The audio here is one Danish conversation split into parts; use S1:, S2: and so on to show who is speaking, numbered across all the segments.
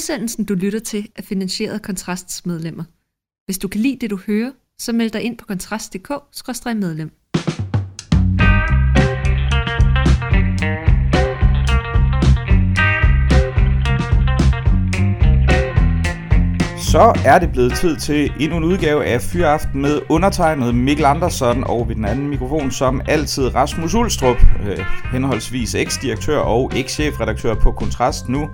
S1: Udsendelsen, du lytter til, er finansieret af Kontrasts medlemmer. Hvis du kan lide det, du hører, så meld dig ind på kontrast.dk-medlem.
S2: Så er det blevet tid til endnu en udgave af Fyraften med undertegnet Mikkel Andersson og ved den anden mikrofon som altid Rasmus Ulstrup, øh, henholdsvis eks-direktør og eks-chefredaktør på Kontrast nu.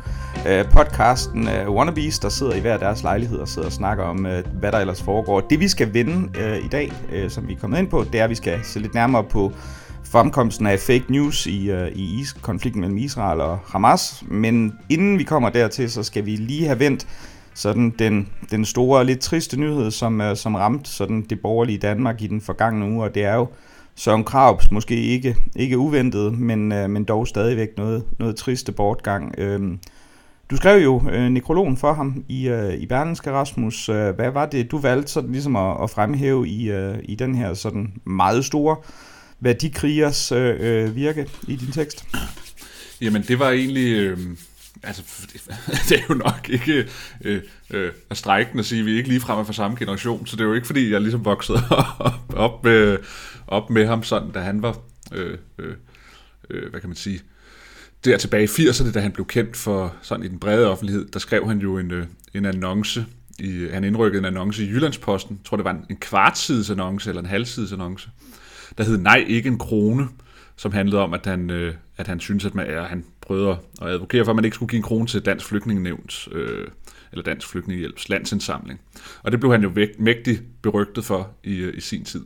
S2: Øh, podcasten øh, Wannabes, der sidder i hver deres lejlighed og sidder og snakker om, øh, hvad der ellers foregår. Det vi skal vende øh, i dag, øh, som vi er kommet ind på, det er, at vi skal se lidt nærmere på fremkomsten af fake news i, øh, i is- konflikten mellem Israel og Hamas. Men inden vi kommer dertil, så skal vi lige have vendt sådan den, den store lidt triste nyhed, som, øh, som ramte sådan det borgerlige Danmark i den forgangne uge, og det er jo Søren Kraups måske ikke, ikke uventet, men, øh, men dog stadigvæk noget, noget triste bortgang. Øh, du skrev jo øh, nekrologen for ham i, øh, i Berlinske Rasmus. Øh, hvad var det, du valgte sådan ligesom at, at fremhæve i, øh, i den her sådan meget store værdikrigers øh, øh virke i din tekst?
S3: Jamen, det var egentlig... Øh altså, det er jo nok ikke øh, øh, at strække at sige, at vi ikke lige frem er fra samme generation, så det er jo ikke, fordi jeg ligesom voksede op, op, med, op med ham sådan, da han var, øh, øh, øh, hvad kan man sige, der tilbage i 80'erne, da han blev kendt for sådan i den brede offentlighed, der skrev han jo en, øh, en annonce, i, han indrykkede en annonce i Jyllandsposten, jeg tror det var en, en kvartsides annonce, eller en halvsides annonce, der hed Nej, ikke en krone, som handlede om, at han, øh, at han synes, at man, er, han prøvede at advokere for, at man ikke skulle give en krone til Dansk Flygtningenevns, øh, eller Dansk Flygtningehjælps landsindsamling. Og det blev han jo væk, mægtigt berygtet for i, øh, i sin tid.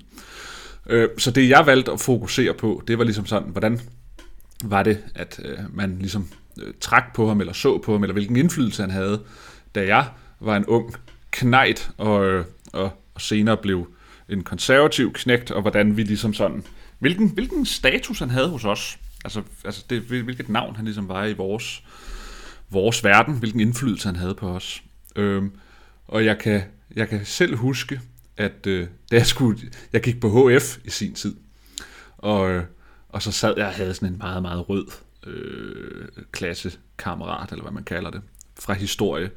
S3: Øh, så det jeg valgte at fokusere på, det var ligesom sådan, hvordan var det, at øh, man ligesom øh, trak på ham, eller så på ham, eller hvilken indflydelse han havde, da jeg var en ung knejt, og, øh, og, og senere blev en konservativ knægt, og hvordan vi ligesom sådan, hvilken, hvilken status han havde hos os. Altså, altså det, hvilket navn han ligesom var i vores, vores verden, hvilken indflydelse han havde på os. Øhm, og jeg kan, jeg kan selv huske, at øh, da jeg, skulle, jeg gik på HF i sin tid, og, øh, og så sad jeg og havde sådan en meget, meget rød øh, klassekammerat, eller hvad man kalder det, fra historie,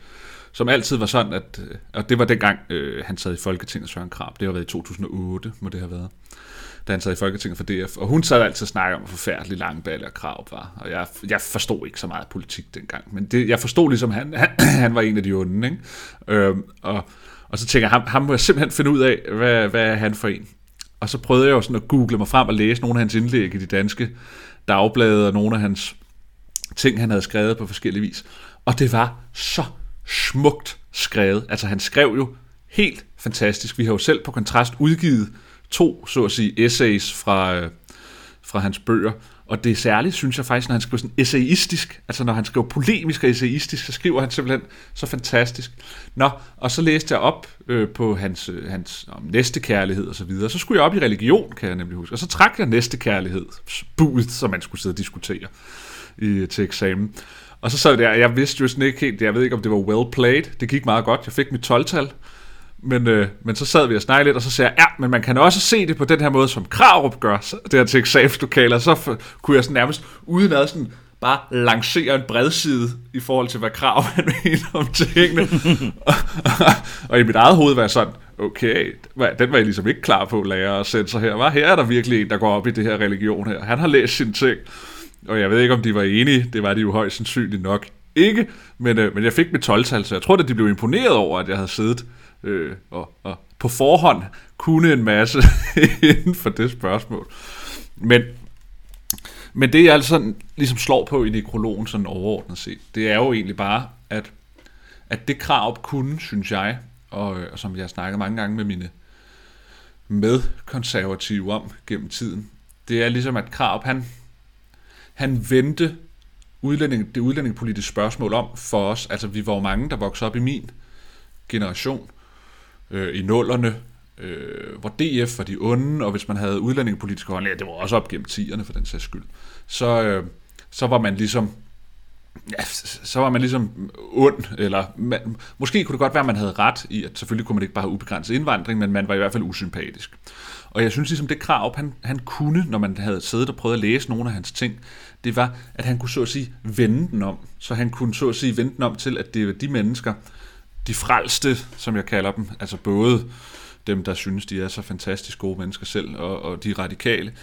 S3: som altid var sådan, at, øh, og det var dengang, øh, han sad i Folketinget, Søren Krab, det har været i 2008, må det have været da han sad i Folketinget for DF. Og hun sad altid og snakkede om, hvor forfærdelig Langballe og Krav var. Og jeg, jeg forstod ikke så meget politik dengang. Men det, jeg forstod ligesom, han, han, han var en af de onde. Ikke? Øh, og, og så tænker jeg, ham, ham må jeg simpelthen finde ud af, hvad, hvad er han for en. Og så prøvede jeg jo sådan at google mig frem og læse nogle af hans indlæg i de danske dagblade, og nogle af hans ting, han havde skrevet på forskellige vis. Og det var så smukt skrevet. Altså han skrev jo helt fantastisk. Vi har jo selv på Kontrast udgivet to, så at sige, essays fra, øh, fra hans bøger. Og det er særligt, synes jeg faktisk, når han skriver sådan essayistisk, altså når han skriver polemisk og essayistisk, så skriver han simpelthen så fantastisk. Nå, og så læste jeg op øh, på hans, øh, hans om næste kærlighed og så videre. Så skulle jeg op i religion, kan jeg nemlig huske. Og så trak jeg næste kærlighed, budet, som man skulle sidde og diskutere i, til eksamen. Og så sad der, jeg vidste jo sådan ikke helt, jeg ved ikke, om det var well played. Det gik meget godt. Jeg fik mit 12-tal. Men, øh, men så sad vi og snakkede lidt, og så sagde jeg, ja, men man kan også se det på den her måde, som Krarup gør, det her til eksamenslokaler. Så f- kunne jeg sådan nærmest uden sådan bare lancere en bredside i forhold til, hvad Krav man mener om tingene. og, og, i mit eget hoved var jeg sådan, okay, den var jeg ligesom ikke klar på, lærer og sensor her. Var her er der virkelig en, der går op i det her religion her. Han har læst sine ting, og jeg ved ikke, om de var enige. Det var de jo højst sandsynligt nok ikke, men, øh, men jeg fik mit 12 så jeg tror, at de blev imponeret over, at jeg havde siddet øh, og, og på forhånd kunne en masse inden for det spørgsmål. Men, men det jeg altså ligesom slår på i nekrologen sådan overordnet set, det er jo egentlig bare, at, at det krav kunne, synes jeg, og, og som jeg har snakket mange gange med mine medkonservative om gennem tiden, det er ligesom, at Krab, han, han vendte udlænding, det udlændingepolitiske spørgsmål om for os. Altså, vi var jo mange, der voksede op i min generation, øh, i nullerne, øh, hvor DF var de onde, og hvis man havde udlændingepolitiske holdninger, det var også op gennem tierne for den sags skyld, så, øh, så var man ligesom ja, så var man ligesom ond, eller man, måske kunne det godt være, at man havde ret i, at selvfølgelig kunne man ikke bare have ubegrænset indvandring, men man var i hvert fald usympatisk. Og jeg synes ligesom, det krav, han, han kunne, når man havde siddet og prøvet at læse nogle af hans ting, det var, at han kunne så at sige vende den om. Så han kunne så at sige vende den om til, at det var de mennesker, de frelste, som jeg kalder dem, altså både dem, der synes, de er så fantastisk gode mennesker selv, og, og de radikale,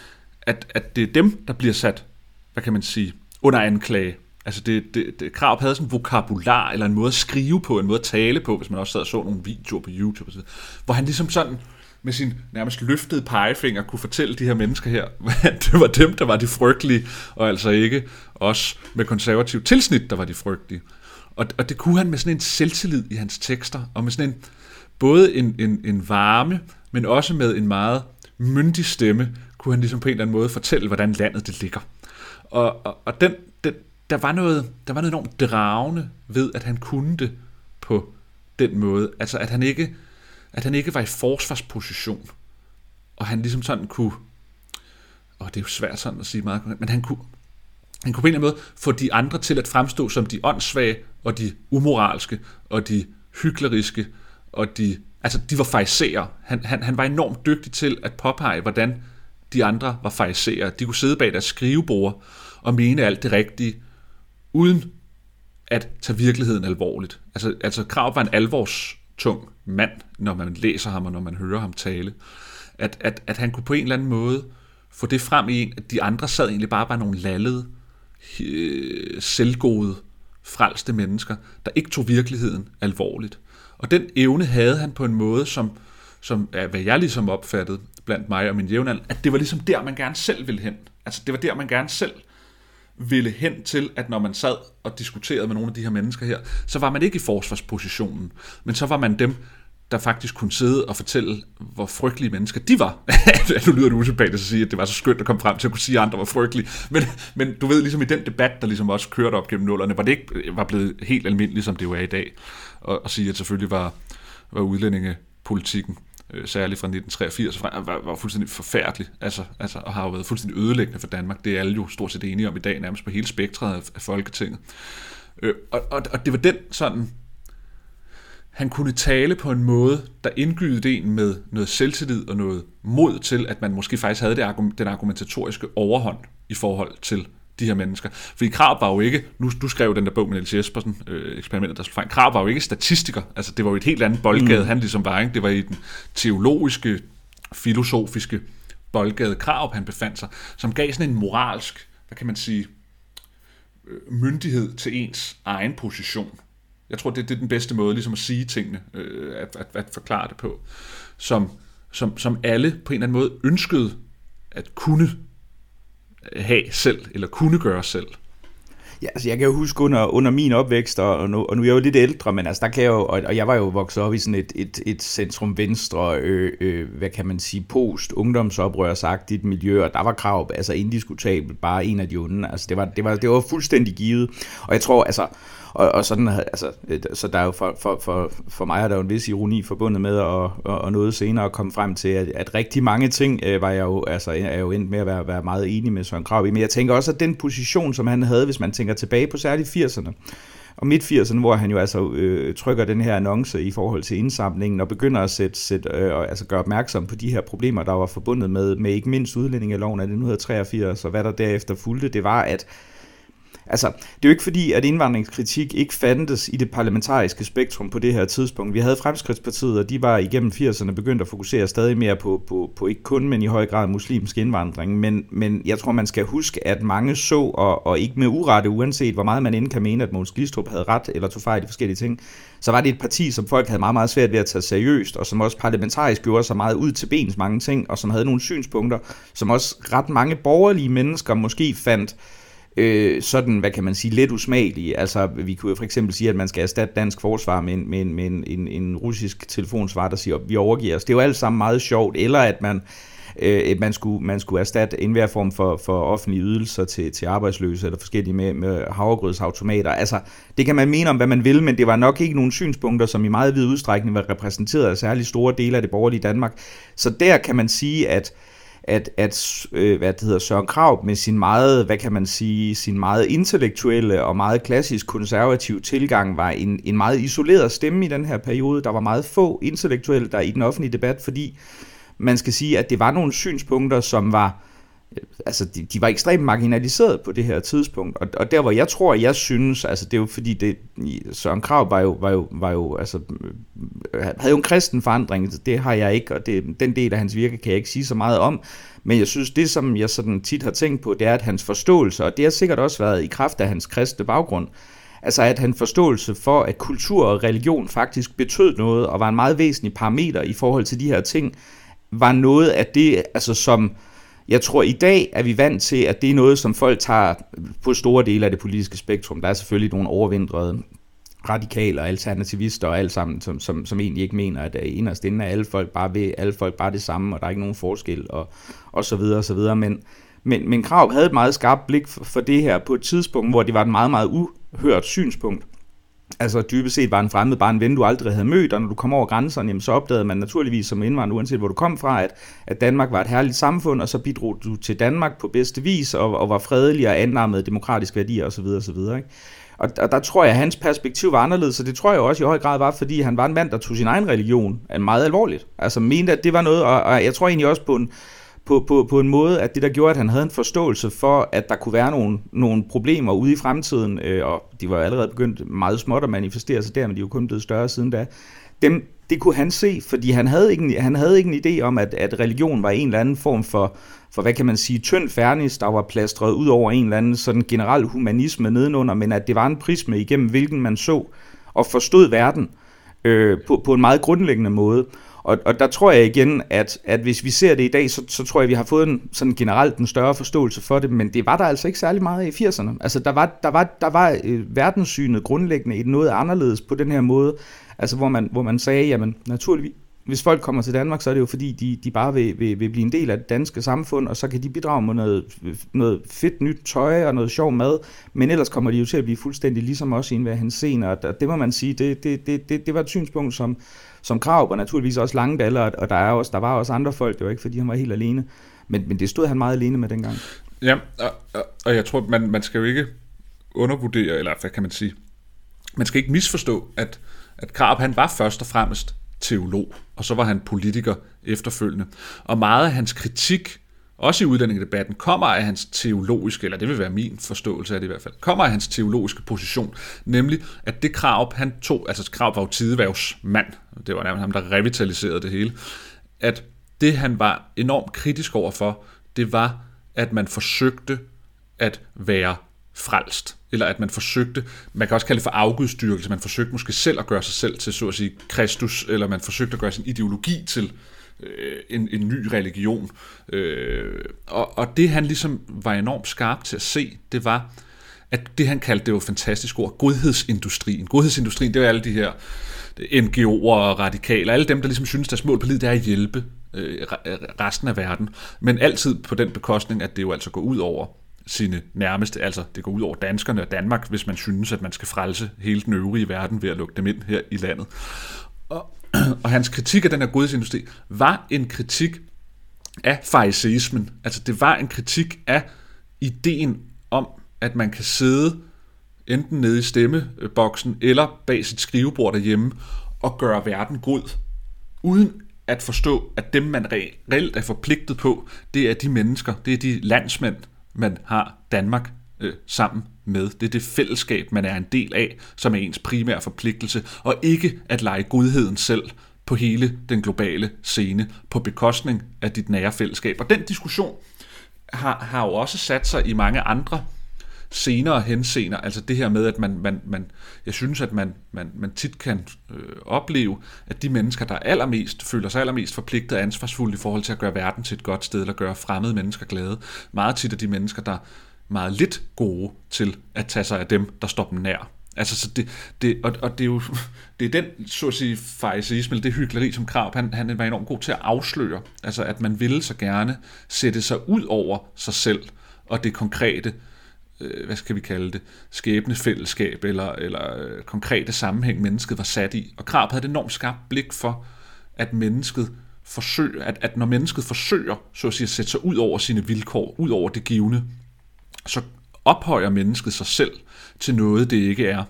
S3: at, at det er dem, der bliver sat, hvad kan man sige, under anklage. Altså det, det, det krav havde sådan en vokabular, eller en måde at skrive på, en måde at tale på, hvis man også sad og så nogle videoer på YouTube, og så, hvor han ligesom sådan, med sin nærmest løftede pegefinger kunne fortælle de her mennesker her, at det var dem, der var de frygtelige, og altså ikke os med konservativ tilsnit, der var de frygtelige. Og, og det kunne han med sådan en selvtillid i hans tekster, og med sådan en, både en, en, en varme, men også med en meget myndig stemme, kunne han ligesom på en eller anden måde fortælle, hvordan landet det ligger. Og, og, og den, den, der, var noget, der var noget enormt dragende ved, at han kunne det på den måde. Altså at han ikke, at han ikke var i forsvarsposition, og han ligesom sådan kunne, og det er jo svært sådan at sige meget, men han kunne, han kunne på en eller anden måde få de andre til at fremstå som de åndssvage, og de umoralske, og de hykleriske, og de, altså de var fejserer. Han, han, han var enormt dygtig til at påpege, hvordan de andre var fejserer. De kunne sidde bag deres skrivebord og mene alt det rigtige, uden at tage virkeligheden alvorligt. Altså, altså Krav var en alvorstung mand, når man læser ham og når man hører ham tale. At, at, at han kunne på en eller anden måde få det frem i en, at de andre sad egentlig bare bare nogle lallede, øh, selvgode, frelste mennesker, der ikke tog virkeligheden alvorligt. Og den evne havde han på en måde, som, som er, hvad jeg ligesom opfattede blandt mig og min jævnald, at det var ligesom der, man gerne selv ville hen. Altså det var der, man gerne selv ville hen til, at når man sad og diskuterede med nogle af de her mennesker her, så var man ikke i forsvarspositionen, men så var man dem, der faktisk kunne sidde og fortælle, hvor frygtelige mennesker de var. nu lyder det usympatisk at sige, at det var så skønt at komme frem til at kunne sige, at andre var frygtelige. Men, men du ved, ligesom i den debat, der ligesom også kørte op gennem nullerne, var det ikke var blevet helt almindeligt, som det jo er i dag, at, at sige, at selvfølgelig var, var udlændingepolitikken øh, særligt fra 1983, var, var, var fuldstændig forfærdelig, altså, altså, og har jo været fuldstændig ødelæggende for Danmark. Det er alle jo stort set enige om i dag, nærmest på hele spektret af, af Folketinget. Øh, og, og, og det var den sådan han kunne tale på en måde, der indgydede en med noget selvtillid og noget mod til, at man måske faktisk havde det, den argumentatoriske overhånd i forhold til de her mennesker. Fordi Krav var jo ikke, nu du skrev den der bog med Niels Jespersen, øh, eksperimentet, der slog fejl. Krav var jo ikke statistiker, altså det var jo et helt andet boldgade, mm. han ligesom var, ikke? det var i den teologiske, filosofiske boldgade Krav, han befandt sig, som gav sådan en moralsk, hvad kan man sige, øh, myndighed til ens egen position. Jeg tror, det, det er den bedste måde ligesom at sige tingene, øh, at, at, at forklare det på, som, som, som alle på en eller anden måde ønskede at kunne have selv, eller kunne gøre selv.
S2: Ja, altså jeg kan jo huske under, under min opvækst, og nu, og nu er jeg jo lidt ældre, men altså der kan jeg jo, og, og jeg var jo vokset op i sådan et, et, et centrum-venstre, øh, øh, hvad kan man sige, post-ungdomsoprørsagtigt miljø, og der var krav, altså indiskutabelt, bare en af de onde, altså det var, det var, det var fuldstændig givet, og jeg tror, altså, og, og sådan, altså, øh, så der er jo for, for, for, for mig er der jo en vis ironi forbundet med at, og, og noget senere at komme frem til, at, at rigtig mange ting øh, var jeg jo, altså, er jo endt med at være, være meget enig med Søren Krav i. Men jeg tænker også, at den position, som han havde, hvis man tænker tilbage på særligt 80'erne, og midt-80'erne, hvor han jo altså øh, trykker den her annonce i forhold til indsamlingen og begynder at sætte, sætte, øh, altså gøre opmærksom på de her problemer, der var forbundet med, med ikke mindst udlændingeloven af 1983, og hvad der derefter fulgte, det var, at Altså, det er jo ikke fordi, at indvandringskritik ikke fandtes i det parlamentariske spektrum på det her tidspunkt. Vi havde Fremskridtspartiet, og de var igennem 80'erne begyndt at fokusere stadig mere på, på, på ikke kun, men i høj grad muslimsk indvandring. Men, men jeg tror, man skal huske, at mange så, og, og ikke med urette, uanset hvor meget man end kan mene, at Måns Glistrup havde ret eller tog fejl i forskellige ting, så var det et parti, som folk havde meget, meget svært ved at tage seriøst, og som også parlamentarisk gjorde sig meget ud til bens mange ting, og som havde nogle synspunkter, som også ret mange borgerlige mennesker måske fandt øh, sådan, hvad kan man sige, lidt usmagelige. Altså, vi kunne for eksempel sige, at man skal erstatte dansk forsvar med en, med en, med en, en, en russisk telefonsvar, der siger, at vi overgiver os. Det er jo alt sammen meget sjovt. Eller at man øh, man, skulle, man skulle erstatte enhver form for, for offentlige ydelser til, til arbejdsløse eller forskellige med, med havregrødsautomater. Altså, det kan man mene om, hvad man vil, men det var nok ikke nogle synspunkter, som i meget vid udstrækning var repræsenteret af særlig store dele af det borgerlige Danmark. Så der kan man sige, at at, at øh, hvad det hedder, Søren Krav med sin meget, hvad kan man sige, sin meget intellektuelle og meget klassisk konservativ tilgang var en, en meget isoleret stemme i den her periode. Der var meget få intellektuelle der i den offentlige debat, fordi man skal sige, at det var nogle synspunkter, som var altså de, de var ekstremt marginaliseret på det her tidspunkt, og, og der hvor jeg tror, jeg synes, altså det er jo fordi, det, Søren Krav var jo, var jo, var jo altså, øh, øh, havde jo en kristen forandring, det har jeg ikke, og det, den del af hans virke kan jeg ikke sige så meget om, men jeg synes, det som jeg sådan tit har tænkt på, det er, at hans forståelse, og det har sikkert også været i kraft af hans kristne baggrund, altså at han forståelse for, at kultur og religion faktisk betød noget, og var en meget væsentlig parameter i forhold til de her ting, var noget af det, altså som, jeg tror, i dag er vi vant til, at det er noget, som folk tager på store dele af det politiske spektrum. Der er selvfølgelig nogle overvindrede radikaler, alternativister og alt sammen, som, som, som egentlig ikke mener, at øh, inderst inden er alle folk bare ved, alle folk bare det samme, og der er ikke nogen forskel, og, og så videre, og så videre. Men, men, men Krav havde et meget skarpt blik for, for det her på et tidspunkt, hvor det var et meget, meget uhørt synspunkt. Altså dybest set var en fremmed bare en ven, du aldrig havde mødt, og når du kom over grænserne, jamen, så opdagede man naturligvis som indvandrer, uanset hvor du kom fra, at, at Danmark var et herligt samfund, og så bidrog du til Danmark på bedste vis, og, og var fredelig og annammede demokratiske værdier osv. osv. Ikke? Og, og der tror jeg, at hans perspektiv var anderledes, og det tror jeg også i høj grad var, fordi han var en mand, der tog sin egen religion meget alvorligt. Altså mente, at det var noget, og, og jeg tror egentlig også på en, på, på, på en måde, at det der gjorde, at han havde en forståelse for, at der kunne være nogle, nogle problemer ude i fremtiden, øh, og de var allerede begyndt meget småt at manifestere sig der, men de er jo kun blevet større siden da. Dem, det kunne han se, fordi han havde ikke en, han havde ikke en idé om, at, at religion var en eller anden form for, for hvad kan man sige, tynd fernis, der var plastret ud over en eller anden sådan generel humanisme nedenunder, men at det var en prisme, igennem hvilken man så og forstod verden øh, på, på en meget grundlæggende måde. Og, og der tror jeg igen, at, at hvis vi ser det i dag, så, så tror jeg, at vi har fået en, sådan generelt en større forståelse for det, men det var der altså ikke særlig meget i 80'erne. Altså der var, der var, der var øh, verdenssynet grundlæggende i noget anderledes på den her måde, altså hvor man, hvor man sagde, jamen naturligvis, hvis folk kommer til Danmark, så er det jo fordi, de, de bare vil, vil, vil blive en del af det danske samfund, og så kan de bidrage med noget, noget fedt nyt tøj og noget sjov mad, men ellers kommer de jo til at blive fuldstændig ligesom os i enhver henseende, og det må man sige, det, det, det, det, det var et synspunkt, som, som krav, og naturligvis også Langballe, og der, er også, der var også andre folk, det var ikke fordi han var helt alene, men, men det stod han meget alene med dengang.
S3: Ja, og, og, og jeg tror, man, man skal jo ikke undervurdere, eller hvad kan man sige, man skal ikke misforstå, at, at Krab han var først og fremmest teolog, og så var han politiker efterfølgende. Og meget af hans kritik, også i udlændingedebatten, kommer af hans teologiske, eller det vil være min forståelse af det i hvert fald, kommer af hans teologiske position, nemlig at det krav, han tog, altså krav var jo tideværvsmand, det var nærmest ham, der revitaliserede det hele, at det han var enormt kritisk overfor, det var, at man forsøgte at være frelst, eller at man forsøgte, man kan også kalde det for afgudstyrkelse, man forsøgte måske selv at gøre sig selv til, så at sige, Kristus, eller man forsøgte at gøre sin ideologi til øh, en, en ny religion. Øh, og, og det han ligesom var enormt skarp til at se, det var, at det han kaldte, det var fantastisk ord, godhedsindustrien. Godhedsindustrien, det er alle de her NGO'er og radikale, alle dem, der ligesom synes, deres mål på livet, det er at hjælpe øh, øh, resten af verden, men altid på den bekostning, at det jo altså går ud over sine nærmeste, altså det går ud over danskerne og Danmark, hvis man synes, at man skal frelse hele den øvrige verden ved at lukke dem ind her i landet. Og, og hans kritik af den her godhedsindustri var en kritik af fariseismen. Altså det var en kritik af ideen om, at man kan sidde enten nede i stemmeboksen eller bag sit skrivebord derhjemme og gøre verden god, uden at forstå, at dem man reelt er forpligtet på, det er de mennesker, det er de landsmænd, man har Danmark øh, sammen med. Det er det fællesskab, man er en del af, som er ens primære forpligtelse, og ikke at lege godheden selv på hele den globale scene på bekostning af dit nære fællesskab. Og den diskussion har, har jo også sat sig i mange andre senere henseender, altså det her med, at man, man, man jeg synes, at man, man, man tit kan øh, opleve, at de mennesker, der allermest føler sig allermest forpligtet og ansvarsfulde i forhold til at gøre verden til et godt sted, eller gøre fremmede mennesker glade, meget tit er de mennesker, der meget lidt gode til at tage sig af dem, der står dem nær. Altså, så det, det, og, og det er jo det er den, så at sige, fejseisme, eller det hyggeleri, som Krav, han, han var enormt god til at afsløre. Altså, at man ville så gerne sætte sig ud over sig selv og det konkrete, øh, hvad skal vi kalde det, skæbnefællesskab eller, eller øh, konkrete sammenhæng, mennesket var sat i. Og Krab havde et enormt skarpt blik for, at mennesket forsøger, at, at når mennesket forsøger så at, sige, at sætte sig ud over sine vilkår, ud over det givende, så ophøjer mennesket sig selv til noget, det ikke er.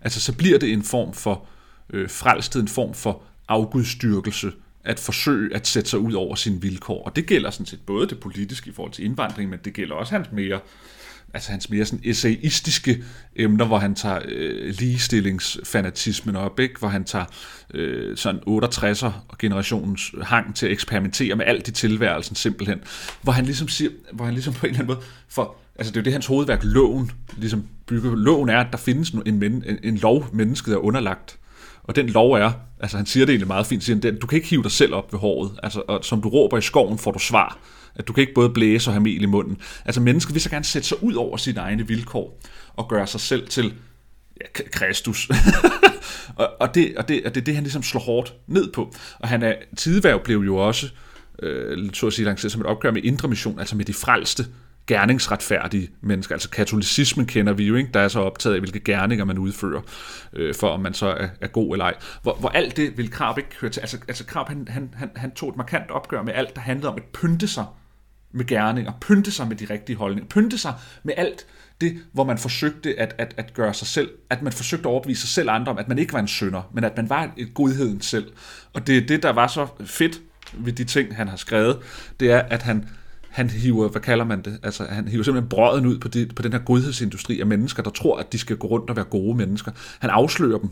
S3: Altså så bliver det en form for øh, frelsthed, en form for afgudstyrkelse, at forsøge at sætte sig ud over sine vilkår. Og det gælder sådan set både det politiske i forhold til indvandring, men det gælder også hans mere altså hans mere sådan essayistiske emner, hvor han tager øh, ligestillingsfanatismen op, ikke? hvor han tager øh, sådan 68'er generationens hang til at eksperimentere med alt i tilværelsen simpelthen, hvor han ligesom siger, hvor han ligesom på en eller anden måde, for altså det er jo det hans hovedværk, loven, ligesom bygger. Loven er, at der findes en, men, en, en lov, mennesket er underlagt, og den lov er, altså han siger det egentlig meget fint, siger han, du kan ikke hive dig selv op ved håret, altså, og som du råber i skoven, får du svar. At du kan ikke både blæse og have mel i munden. Altså mennesket vil så gerne sætte sig ud over sine egne vilkår og gøre sig selv til ja, Kristus. og, og, det, og, det, og det er det, han ligesom slår hårdt ned på. Og han er, blev jo også, øh, så at sige, lanceret som et opgør med indre mission, altså med de frelste gerningsretfærdige mennesker. Altså katolicismen kender vi jo, ikke? der er så optaget af, hvilke gerninger man udfører, øh, for om man så er, er god eller ej. Hvor, hvor alt det vil Krab ikke høre til. Altså, altså Krab, han, han, han, han tog et markant opgør med alt, der handlede om at pynte sig med gerninger, pynte sig med de rigtige holdninger, pynte sig med alt det, hvor man forsøgte at, at, at gøre sig selv, at man forsøgte at overbevise sig selv andre om, at man ikke var en sønder, men at man var et godheden selv. Og det er det, der var så fedt ved de ting, han har skrevet, det er, at han, han hiver, hvad kalder man det, altså han hiver simpelthen brøden ud på, de, på den her godhedsindustri af mennesker, der tror, at de skal gå rundt og være gode mennesker. Han afslører dem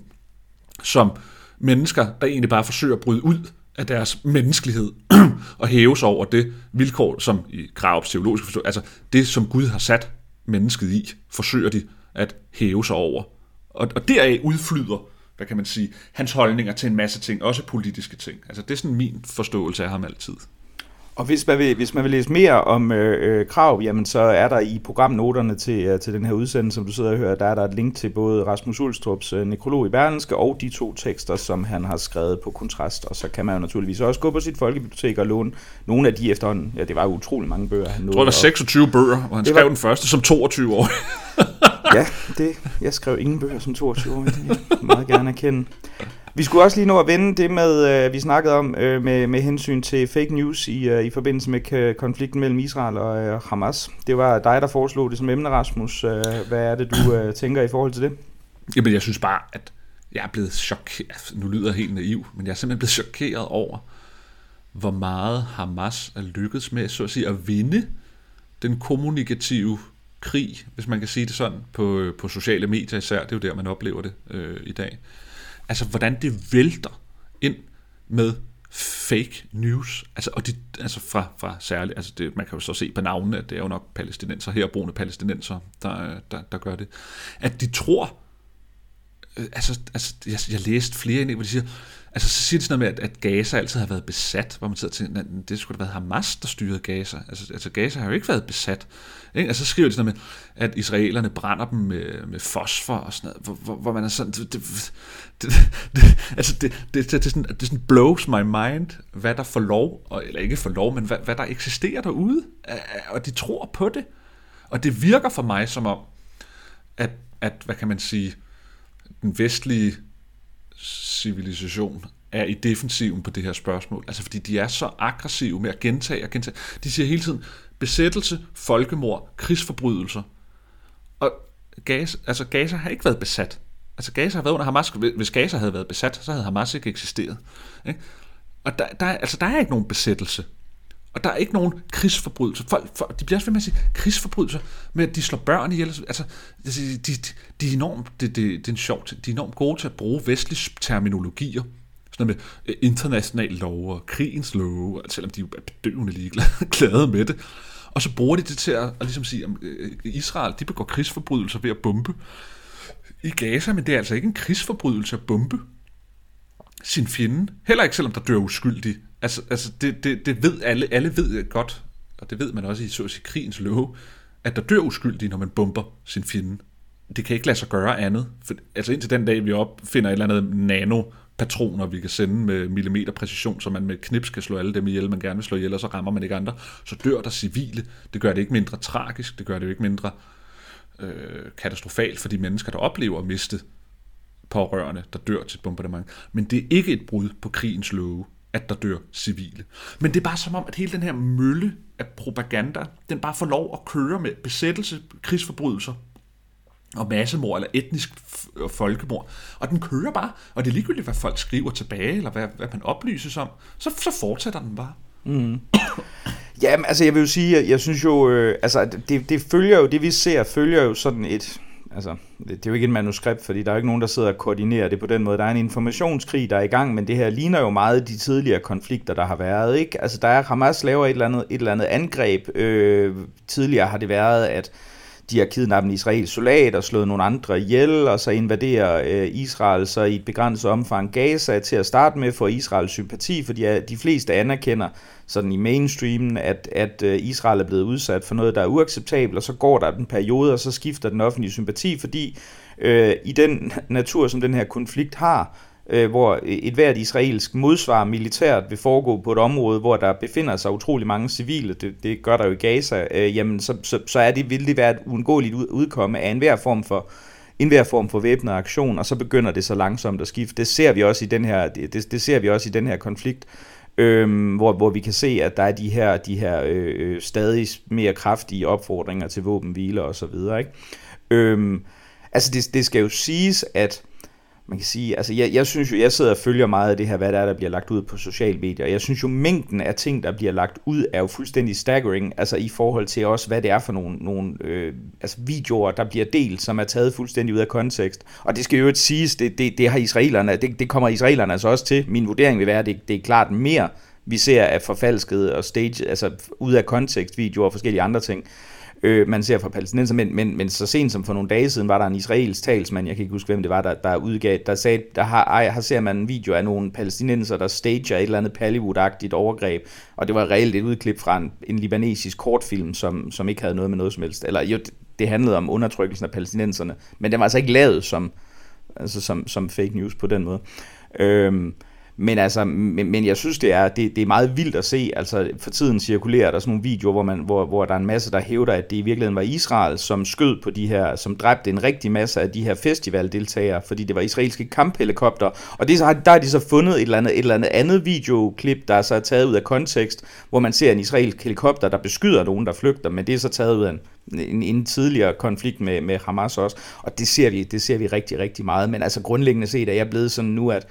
S3: som mennesker, der egentlig bare forsøger at bryde ud af deres menneskelighed og hæve sig over det vilkår, som i Kravs teologiske forståelse, altså det, som Gud har sat mennesket i, forsøger de at hæve sig over. Og, og deraf udflyder, hvad kan man sige, hans holdninger til en masse ting, også politiske ting. Altså det er sådan min forståelse af ham altid.
S2: Og hvis man vil, hvis man vil læse mere om øh, øh, krav, jamen så er der i programnoterne til, øh, til den her udsendelse, som du sidder og hører, der er der et link til både Rasmus Ulstrups øh, nekrolog i Berlinske og de to tekster, som han har skrevet på kontrast. Og så kan man jo naturligvis også gå på sit folkebibliotek og låne nogle af de efterhånden. Ja, det var jo utrolig mange bøger. Han
S3: jeg tror, der var 26 bøger, og han skrev var... den første som 22 år.
S2: ja, det, jeg skrev ingen bøger som 22 år. Det vil jeg meget gerne erkende. Vi skulle også lige nå at vende det med, øh, vi snakkede om øh, med, med hensyn til fake news i, øh, i forbindelse med øh, konflikten mellem Israel og øh, Hamas. Det var dig, der foreslog det som emne, Rasmus. Øh, hvad er det, du øh, tænker i forhold til det?
S3: Jamen, jeg synes bare, at jeg er blevet chokeret. Nu lyder jeg helt naiv, men jeg er simpelthen blevet chokeret over, hvor meget Hamas er lykkedes med så at, sige, at vinde den kommunikative krig, hvis man kan sige det sådan, på, øh, på sociale medier især. Det er jo der, man oplever det øh, i dag. Altså, hvordan det vælter ind med fake news. Altså, og de, altså fra, fra særligt, altså det, man kan jo så se på navnene, at det er jo nok palæstinenser, herboende palæstinenser, der, der, der gør det. At de tror, øh, altså, altså jeg, jeg læste flere ind, hvor de siger, Altså, så siger de sådan noget med, at, at Gaza altid har været besat, hvor man sidder til, at det skulle have været Hamas, der styrede Gaza. Altså, altså Gaza har jo ikke været besat. Ikke? Altså, så skriver de sådan noget med, at israelerne brænder dem med, med fosfor og sådan noget, hvor, hvor, hvor man er sådan, det, det, det, det, altså, det, det, det, det, sådan, det sådan blows my mind, hvad der får lov, og, eller ikke får lov, men hvad, hvad der eksisterer derude, og de tror på det. Og det virker for mig som om, at, at hvad kan man sige, den vestlige civilisation er i defensiven på det her spørgsmål. Altså fordi de er så aggressive med at gentage og gentage. De siger hele tiden besættelse, folkemord, krigsforbrydelser. Og Gaza, altså Gaza har ikke været besat. Altså Gaza har været under Hamas. Hvis Gaza havde været besat, så havde Hamas ikke eksisteret. Ikke? Og der, der, altså, der er ikke nogen besættelse. Og der er ikke nogen krigsforbrydelser. Folk, for, de bliver også ved med at sige krigsforbrydelser, med at de slår børn ihjel. Altså, de, de, de, er enormt, det, det, det er en sjov De er enormt gode til at bruge vestlige terminologier. Sådan med øh, international lov og krigens lov, selvom de er bedøvende ligeglade med det. Og så bruger de det til at, at ligesom sige, at øh, Israel de begår krigsforbrydelser ved at bombe i Gaza, men det er altså ikke en krigsforbrydelse at bombe sin fjende. Heller ikke selvom der dør uskyldige Altså, altså det, det, det ved alle, alle ved godt, og det ved man også i så at sige, krigens love, at der dør uskyldige, når man bomber sin fjende. Det kan ikke lade sig gøre andet. For, altså indtil den dag, vi opfinder et eller andet nano patroner, vi kan sende med millimeter præcision, så man med knips kan slå alle dem ihjel, man gerne vil slå ihjel, og så rammer man ikke andre, så dør der civile. Det gør det ikke mindre tragisk, det gør det jo ikke mindre øh, katastrofalt for de mennesker, der oplever at miste pårørende, der dør til et bombardement. Men det er ikke et brud på krigens love at der dør civile. Men det er bare som om, at hele den her mølle af propaganda, den bare får lov at køre med besættelse, krigsforbrydelser, og massemord eller etnisk folkemord. Og den kører bare, og det er ligegyldigt, hvad folk skriver tilbage, eller hvad, hvad man oplyses om, så, så fortsætter den bare. Mm.
S2: Ja, altså jeg vil jo sige, jeg, jeg synes jo, øh, altså det, det følger jo, det vi ser, følger jo sådan et, altså det, det er jo ikke et manuskript, fordi der er jo ikke nogen, der sidder og koordinerer det på den måde. Der er en informationskrig, der er i gang, men det her ligner jo meget de tidligere konflikter, der har været, ikke? Altså der er, Hamas laver et eller andet, et eller andet angreb. Øh, tidligere har det været, at de har kidnappet en israelsk soldat og slået nogle andre ihjel, og så invaderer øh, Israel så i et begrænset omfang Gaza til at starte med for Israels sympati, fordi øh, de fleste anerkender sådan i mainstreamen, at, at øh, Israel er blevet udsat for noget, der er uacceptabelt, og så går der en periode, og så skifter den offentlige sympati, fordi øh, i den natur, som den her konflikt har, øh, hvor et hvert israelsk modsvar militært vil foregå på et område, hvor der befinder sig utrolig mange civile, det, det gør der jo i Gaza, øh, jamen så, så, så er det, vil det være et uundgåeligt udkomme af enhver form for enhver form for væbnet aktion, og så begynder det så langsomt at skifte. Det ser vi også i den her, det, det ser vi også i den her konflikt, øhm, hvor, hvor vi kan se, at der er de her, de her øh, øh stadig mere kraftige opfordringer til våbenhvile og så videre. Ikke? Øhm, altså det, det skal jo siges, at man kan sige, altså jeg, jeg synes jo, jeg sidder og følger meget af det her, hvad der er, der bliver lagt ud på sociale medier, og jeg synes jo, mængden af ting, der bliver lagt ud, er jo fuldstændig staggering, altså i forhold til også, hvad det er for nogle, nogle øh, altså videoer, der bliver delt, som er taget fuldstændig ud af kontekst. Og det skal jo ikke siges, det, det, det har israelerne, det, det kommer israelerne altså også til. Min vurdering vil være, at det, det er klart mere, vi ser af forfalskede og stage, altså ud af kontekst videoer og forskellige andre ting øh, man ser fra palæstinenser, men, men, men så sent som for nogle dage siden var der en israelsk talsmand, jeg kan ikke huske, hvem det var, der, der udgav, der sagde, der har, ej, her ser man en video af nogle palæstinenser, der stager et eller andet Hollywood-agtigt overgreb, og det var reelt et udklip fra en, en libanesisk kortfilm, som, som ikke havde noget med noget som helst, eller jo, det handlede om undertrykkelsen af palæstinenserne, men den var altså ikke lavet som, altså som, som fake news på den måde. Øhm, men, altså, men, men jeg synes, det er, det, det er meget vildt at se. Altså, for tiden cirkulerer der sådan nogle videoer, hvor, man, hvor, hvor der er en masse, der hævder, at det i virkeligheden var Israel, som skød på de her, som dræbte en rigtig masse af de her festivaldeltagere, fordi det var israelske kamphelikopter. Og det, så har, der har de så fundet et eller, andet, et eller andet andet videoklip, der er så taget ud af kontekst, hvor man ser en israelsk helikopter, der beskyder nogen, der flygter, men det er så taget ud af en, en, en tidligere konflikt med, med Hamas også. Og det ser, vi, det ser vi rigtig, rigtig meget. Men altså grundlæggende set er jeg blevet sådan nu, at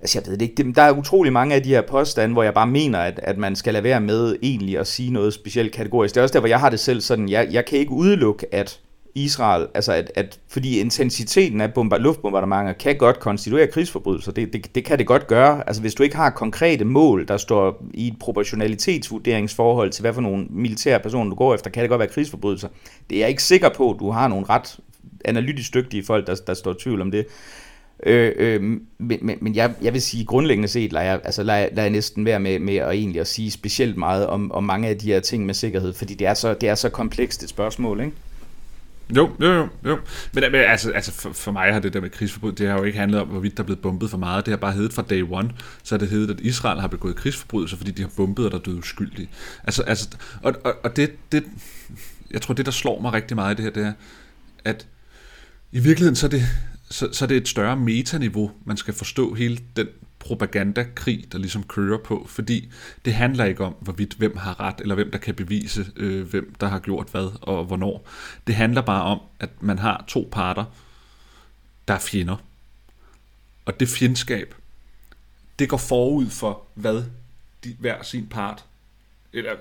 S2: Altså jeg ved det ikke, der er utrolig mange af de her påstande, hvor jeg bare mener, at, at man skal lade være med egentlig at sige noget specielt kategorisk. Det er også der, hvor jeg har det selv sådan, jeg, jeg kan ikke udelukke, at Israel, altså at, at fordi intensiteten af bomber, luftbombardementer kan godt konstituere krigsforbrydelser, det, det, det kan det godt gøre. Altså hvis du ikke har konkrete mål, der står i et proportionalitetsvurderingsforhold til, hvad for nogle militære personer du går efter, kan det godt være krigsforbrydelser. Det er jeg ikke sikker på, at du har nogle ret analytisk dygtige folk, der, der står tvivl om det. Øh, øh, men, men, men jeg, jeg vil sige, grundlæggende set, lader jeg, altså, lader, lader jeg næsten være med, med at, egentlig at sige specielt meget om, om mange af de her ting med sikkerhed, fordi det er så, det er så komplekst et spørgsmål, ikke?
S3: Jo, jo, jo. jo. Men, men altså, altså for, for mig har det der med krigsforbryd, det har jo ikke handlet om, hvorvidt der er blevet bombet for meget. Det har bare heddet fra day one. Så har det heddet, at Israel har begået krigsforbrydelser, fordi de har bombet, og der er døde uskyldige. Altså, altså, og, og, og det, det, jeg tror, det, der slår mig rigtig meget i det her, det er, at i virkeligheden så er det, så, så det er et større metaniveau, man skal forstå hele den propagandakrig, der ligesom kører på, fordi det handler ikke om, hvorvidt hvem har ret, eller hvem der kan bevise, øh, hvem der har gjort hvad og hvornår. Det handler bare om, at man har to parter, der er fjender. Og det fjendskab, det går forud for, hvad de, hver sin part eller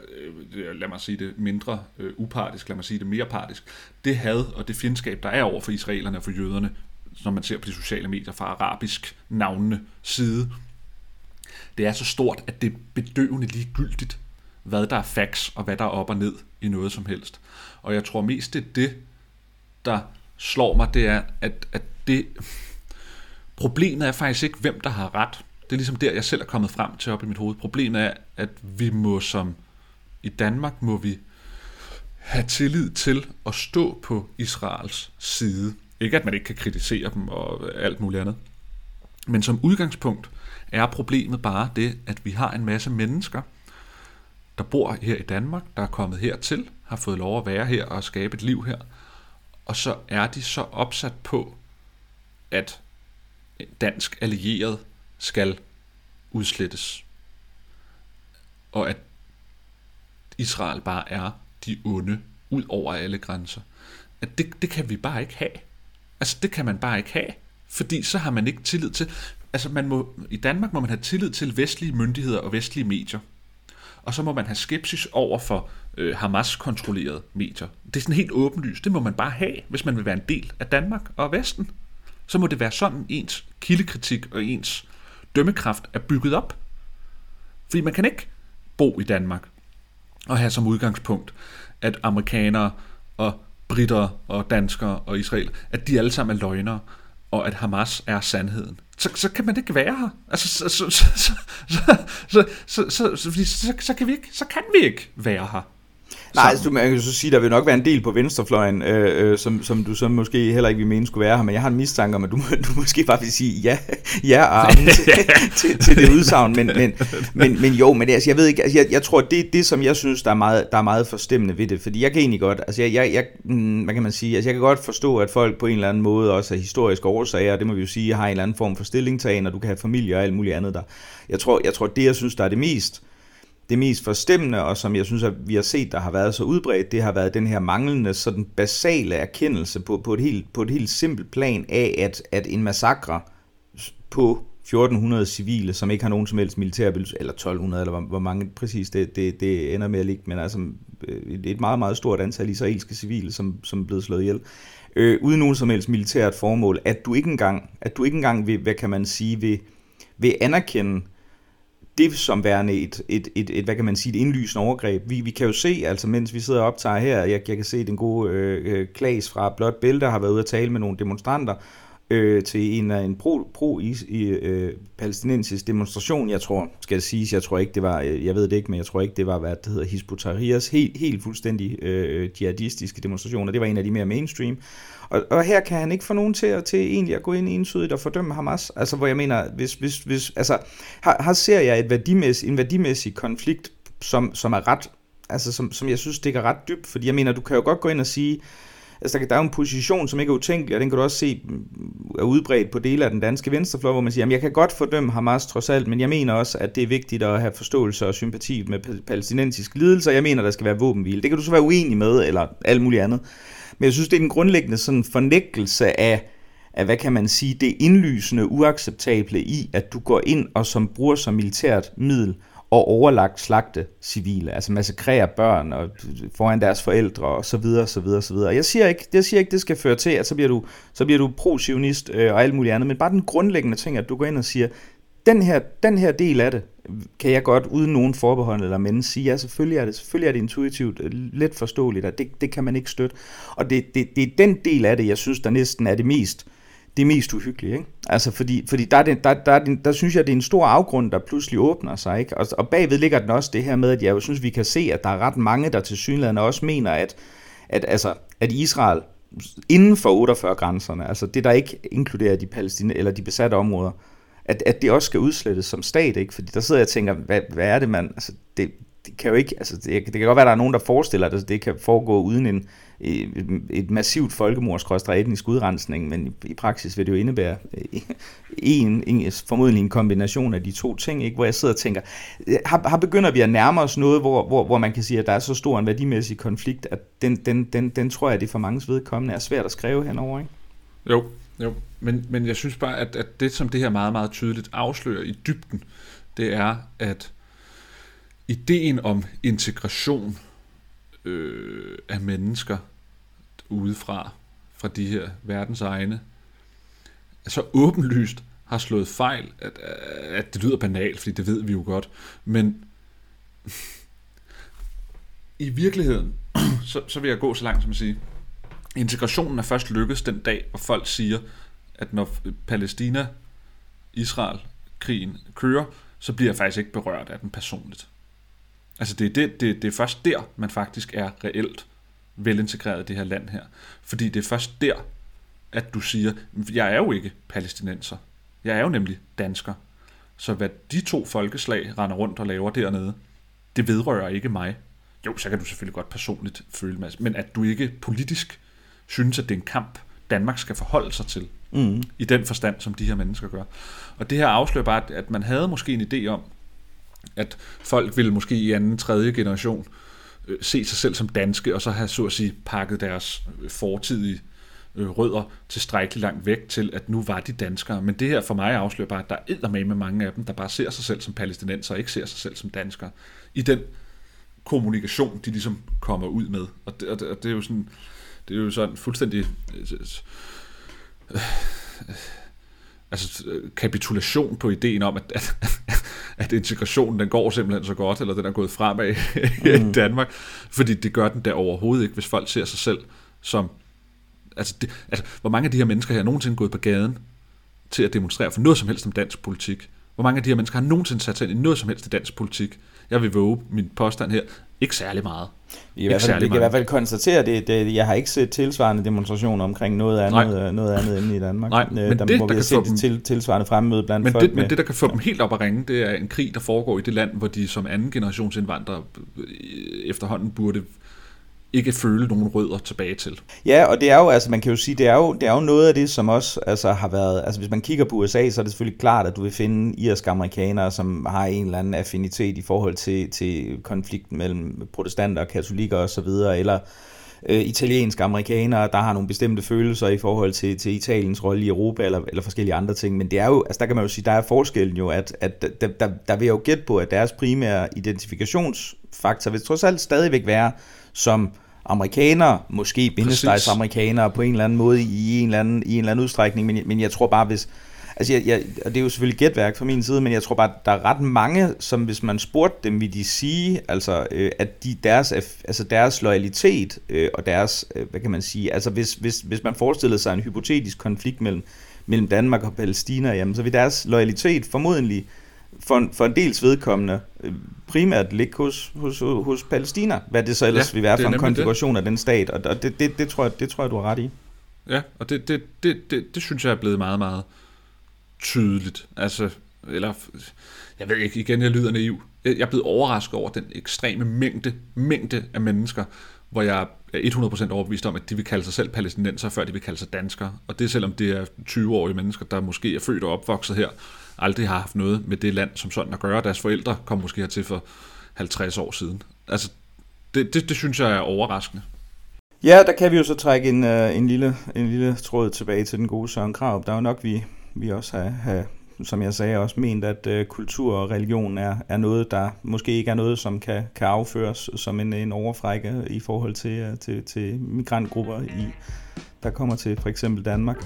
S3: øh, lad mig sige det mindre øh, upartisk, lad mig sige det mere partisk, det had og det fjendskab, der er over for israelerne og for jøderne, når man ser på de sociale medier fra arabisk navnene side, det er så stort, at det er bedøvende ligegyldigt, hvad der er facts og hvad der er op og ned i noget som helst. Og jeg tror mest, det er det, der slår mig, det er, at, at det, problemet er faktisk ikke, hvem der har ret. Det er ligesom der, jeg selv er kommet frem til op i mit hoved. Problemet er, at vi må som, i Danmark må vi have tillid til at stå på Israels side. Ikke at man ikke kan kritisere dem og alt muligt andet. Men som udgangspunkt er problemet bare det, at vi har en masse mennesker, der bor her i Danmark, der er kommet hertil, har fået lov at være her og skabe et liv her. Og så er de så opsat på, at dansk allieret skal udslettes. Og at Israel bare er de onde ud over alle grænser. At det, det kan vi bare ikke have. Altså, det kan man bare ikke have. Fordi så har man ikke tillid til... Altså, man må, i Danmark må man have tillid til vestlige myndigheder og vestlige medier. Og så må man have skepsis over for øh, Hamas-kontrollerede medier. Det er sådan helt åbenlyst. Det må man bare have, hvis man vil være en del af Danmark og Vesten. Så må det være sådan, ens kildekritik og ens dømmekraft er bygget op. Fordi man kan ikke bo i Danmark og have som udgangspunkt, at amerikanere og britter og danskere og Israel, at de alle sammen er løgnere, og at Hamas er sandheden. Så, så kan man ikke være her. Altså, så, så, så, så, så, så, så, så, så, så, så, kan vi ikke, så kan vi ikke være her.
S2: Nej, altså, du, man kan så sige, der vil nok være en del på venstrefløjen, øh, øh, som, som du så måske heller ikke vil mene skulle være her, men jeg har en mistanke om, at du, du måske bare vil sige ja, ja og til, til, til det udsagn, men, men, men, men jo, men altså, jeg ved ikke, altså, jeg, jeg tror, det det, som jeg synes, der er, meget, der er meget forstemmende ved det, fordi jeg kan egentlig godt, altså jeg, jeg, jeg mm, hvad kan man sige, altså jeg kan godt forstå, at folk på en eller anden måde også af historiske årsager, det må vi jo sige, har en eller anden form for stillingtagen, og du kan have familie og alt muligt andet der. Jeg tror, jeg tror det, jeg synes, der er det mest, det mest forstemmende, og som jeg synes, at vi har set, der har været så udbredt, det har været den her manglende sådan basale erkendelse på, på, et, helt, på et helt simpelt plan af, at, at en massakre på 1400 civile, som ikke har nogen som helst militær, eller 1200, eller hvor, hvor mange præcis det, det, det ender med at ligge, men altså øh, et, et meget, meget stort antal israelske civile, som, som er blevet slået ihjel, øh, uden nogen som helst militært formål, at du ikke engang, at du ikke engang vil, hvad kan man sige, vil, vil anerkende det som værende et, et, et, et, hvad kan man sige, et indlysende overgreb. Vi, vi kan jo se, altså mens vi sidder og optager her, jeg, jeg kan se den gode øh, øh Klaas fra Blot Bælte har været ude at tale med nogle demonstranter, øh, til en, af en pro, pro i, i øh, palæstinensisk demonstration, jeg tror, skal det siges, jeg tror ikke, det var, øh, jeg ved det ikke, men jeg tror ikke, det var, hvad det hedder, Hizb helt, helt fuldstændig øh, jihadistiske demonstrationer, det var en af de mere mainstream, og, og her kan han ikke få nogen til, til egentlig at gå ind entydigt og fordømme Hamas. Altså, hvor jeg mener, hvis, hvis, hvis, altså, her, her ser jeg et værdimæssig, en værdimæssig konflikt, som, som er ret, altså, som, som jeg synes stikker ret dybt, fordi jeg mener, du kan jo godt gå ind og sige, altså, der er jo en position, som ikke er utænkelig, og den kan du også se mm, er udbredt på dele af den danske venstrefløj, hvor man siger, at jeg kan godt fordømme Hamas trods alt, men jeg mener også, at det er vigtigt at have forståelse og sympati med palæstinensisk lidelse, og jeg mener, der skal være våbenhvile. Det kan du så være uenig med, eller alt muligt andet. Men jeg synes, det er en grundlæggende sådan fornægtelse af, af, hvad kan man sige, det indlysende uacceptable i, at du går ind og som bruger som militært middel og overlagt slagte civile, altså massakrere børn og foran deres forældre og så videre, så videre, så videre. Jeg siger ikke, jeg siger ikke, det skal føre til, at så bliver du, så bliver du pro-sionist øh, og alt muligt andet, men bare den grundlæggende ting, at du går ind og siger, den her, den her del af det, kan jeg godt uden nogen forbehold eller men sige, ja, selvfølgelig er det, selvfølgelig er det intuitivt, øh, let forståeligt, og det, det kan man ikke støtte. Og det, det, det er den del af det, jeg synes, der næsten er det mest, det mest uhyggelige. Ikke? Altså, fordi, fordi der, er det, der, der, der, der synes jeg, det er en stor afgrund, der pludselig åbner sig. Ikke? Og, og bagved ligger den også det her med, at jeg jo synes, vi kan se, at der er ret mange, der til synligheden også mener, at, at, altså, at Israel inden for 48 grænserne, altså det, der ikke inkluderer de, palæstina, eller de besatte områder, at, at det også skal udslettes som stat, ikke? Fordi der sidder jeg og tænker, hvad, hvad er det, man... Altså, det, det kan jo ikke... Altså, det, det kan godt være, at der er nogen, der forestiller, at det kan foregå uden en, et massivt folkemord, etnisk udrensning, men i, i praksis vil det jo indebære øh, en, en, formodentlig en kombination af de to ting, ikke? hvor jeg sidder og tænker, øh, har, har begynder vi at nærme os noget, hvor, hvor, hvor man kan sige, at der er så stor en værdimæssig konflikt, at den, den, den, den tror jeg, det for mange vedkommende er svært at skrive henover, ikke?
S3: Jo, jo, men, men jeg synes bare, at, at det, som det her meget, meget tydeligt afslører i dybden, det er, at ideen om integration øh, af mennesker udefra, fra de her verdens egne, er så åbenlyst har slået fejl, at, at det lyder banalt, fordi det ved vi jo godt, men i virkeligheden, så, så vil jeg gå så langt som at sige, integrationen er først lykkedes den dag, hvor folk siger, at når Palæstina, Israel, krigen kører, så bliver jeg faktisk ikke berørt af den personligt. Altså det er, det, det, det er først der, man faktisk er reelt velintegreret i det her land her. Fordi det er først der, at du siger, jeg er jo ikke palæstinenser. Jeg er jo nemlig dansker. Så hvad de to folkeslag render rundt og laver dernede, det vedrører ikke mig. Jo, så kan du selvfølgelig godt personligt føle, mig, men at du ikke politisk synes, at det er en kamp, Danmark skal forholde sig til, Mm. I den forstand, som de her mennesker gør. Og det her afslører bare, at man havde måske en idé om, at folk ville måske i anden, tredje generation øh, se sig selv som danske, og så have så at sige pakket deres øh, fortidige øh, rødder tilstrækkeligt langt væk til, at nu var de danskere. Men det her for mig afslører bare, at der er med med mange af dem, der bare ser sig selv som palæstinenser, og ikke ser sig selv som danskere. I den kommunikation, de ligesom kommer ud med. Og det, og det, og det er jo sådan, det er jo sådan fuldstændig øh, øh altså kapitulation på ideen om, at, at, at integrationen den går simpelthen så godt, eller den er gået fremad mm. i Danmark, fordi det gør den der overhovedet ikke, hvis folk ser sig selv som Altså, det, altså, hvor mange af de her mennesker her er nogensinde gået på gaden til at demonstrere for noget som helst om dansk politik? Hvor mange af de her mennesker har nogensinde sat sig ind i noget som helst i dansk politik? Jeg vil våge min påstand her. Ikke særlig meget.
S2: I hvert fald, vi kan i hvert fald konstatere, det, det, jeg har ikke set tilsvarende demonstrationer omkring noget andet, Nej. noget andet end i Danmark.
S3: Nej, men øh, der, det, hvor der vi har set
S2: dem, til, tilsvarende fremmøde blandt
S3: men
S2: folk.
S3: Det, med, men det, der kan få dem helt op at ringe, det er en krig, der foregår i det land, hvor de som anden generations indvandrere øh, efterhånden burde ikke føle nogen rødder tilbage til.
S2: Ja, og det er jo, altså man kan jo sige, det er jo, det er jo noget af det, som også altså, har været, altså hvis man kigger på USA, så er det selvfølgelig klart, at du vil finde irske amerikanere, som har en eller anden affinitet i forhold til, til konflikten mellem protestanter og katolikker osv., eller øh, italienske amerikanere, der har nogle bestemte følelser i forhold til, til Italiens rolle i Europa, eller, eller forskellige andre ting, men det er jo, altså der kan man jo sige, der er forskellen jo, at, at der, der, der vil jeg jo gætte på, at deres primære identifikationsfaktor vil trods alt stadigvæk være, som amerikanere, måske bindestegs amerikanere på en eller anden måde i en eller anden, i en eller anden udstrækning, men, men jeg tror bare, hvis, altså jeg, jeg, og det er jo selvfølgelig gætværk fra min side, men jeg tror bare, der er ret mange, som hvis man spurgte dem, vil de sige, altså, øh, at de, deres, altså deres loyalitet øh, og deres, øh, hvad kan man sige, altså hvis, hvis, hvis man forestillede sig en hypotetisk konflikt mellem, mellem Danmark og Palæstina, jamen, så vil deres loyalitet formodentlig for, for en dels vedkommende øh, primært ligge hos, hos, hos Palæstina, hvad det så ellers ja, vil være for en konfiguration det. af den stat, og det, det, det, tror jeg, det tror jeg, du har ret i.
S3: Ja, og det, det, det, det, det synes jeg er blevet meget, meget tydeligt. Altså, eller, jeg ved ikke, igen, jeg lyder naiv. Jeg er blevet overrasket over den ekstreme mængde, mængde af mennesker, hvor jeg er 100% overbevist om, at de vil kalde sig selv palæstinenser, før de vil kalde sig danskere. Og det selvom det er 20-årige mennesker, der måske er født og opvokset her, aldrig har haft noget med det land som sådan at gøre. Deres forældre kom måske hertil for 50 år siden. Altså, det, det, det synes jeg er overraskende.
S2: Ja, der kan vi jo så trække en, øh, en, lille, en lille tråd tilbage til den gode Søren Krav. Der er jo nok, vi, vi også har, har, som jeg sagde, også ment, at øh, kultur og religion er, er noget, der måske ikke er noget, som kan, kan afføres som en, en overfrække i forhold til, øh, til, til migrantgrupper, i, der kommer til for eksempel Danmark.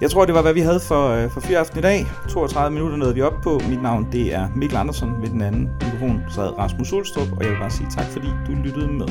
S2: Jeg tror, det var, hvad vi havde for, øh, for aften i dag. 32 minutter nåede vi op på. Mit navn det er Mikkel Andersen. Ved den anden mikrofon sad Rasmus Ulstrup, og jeg vil bare sige tak, fordi du lyttede med.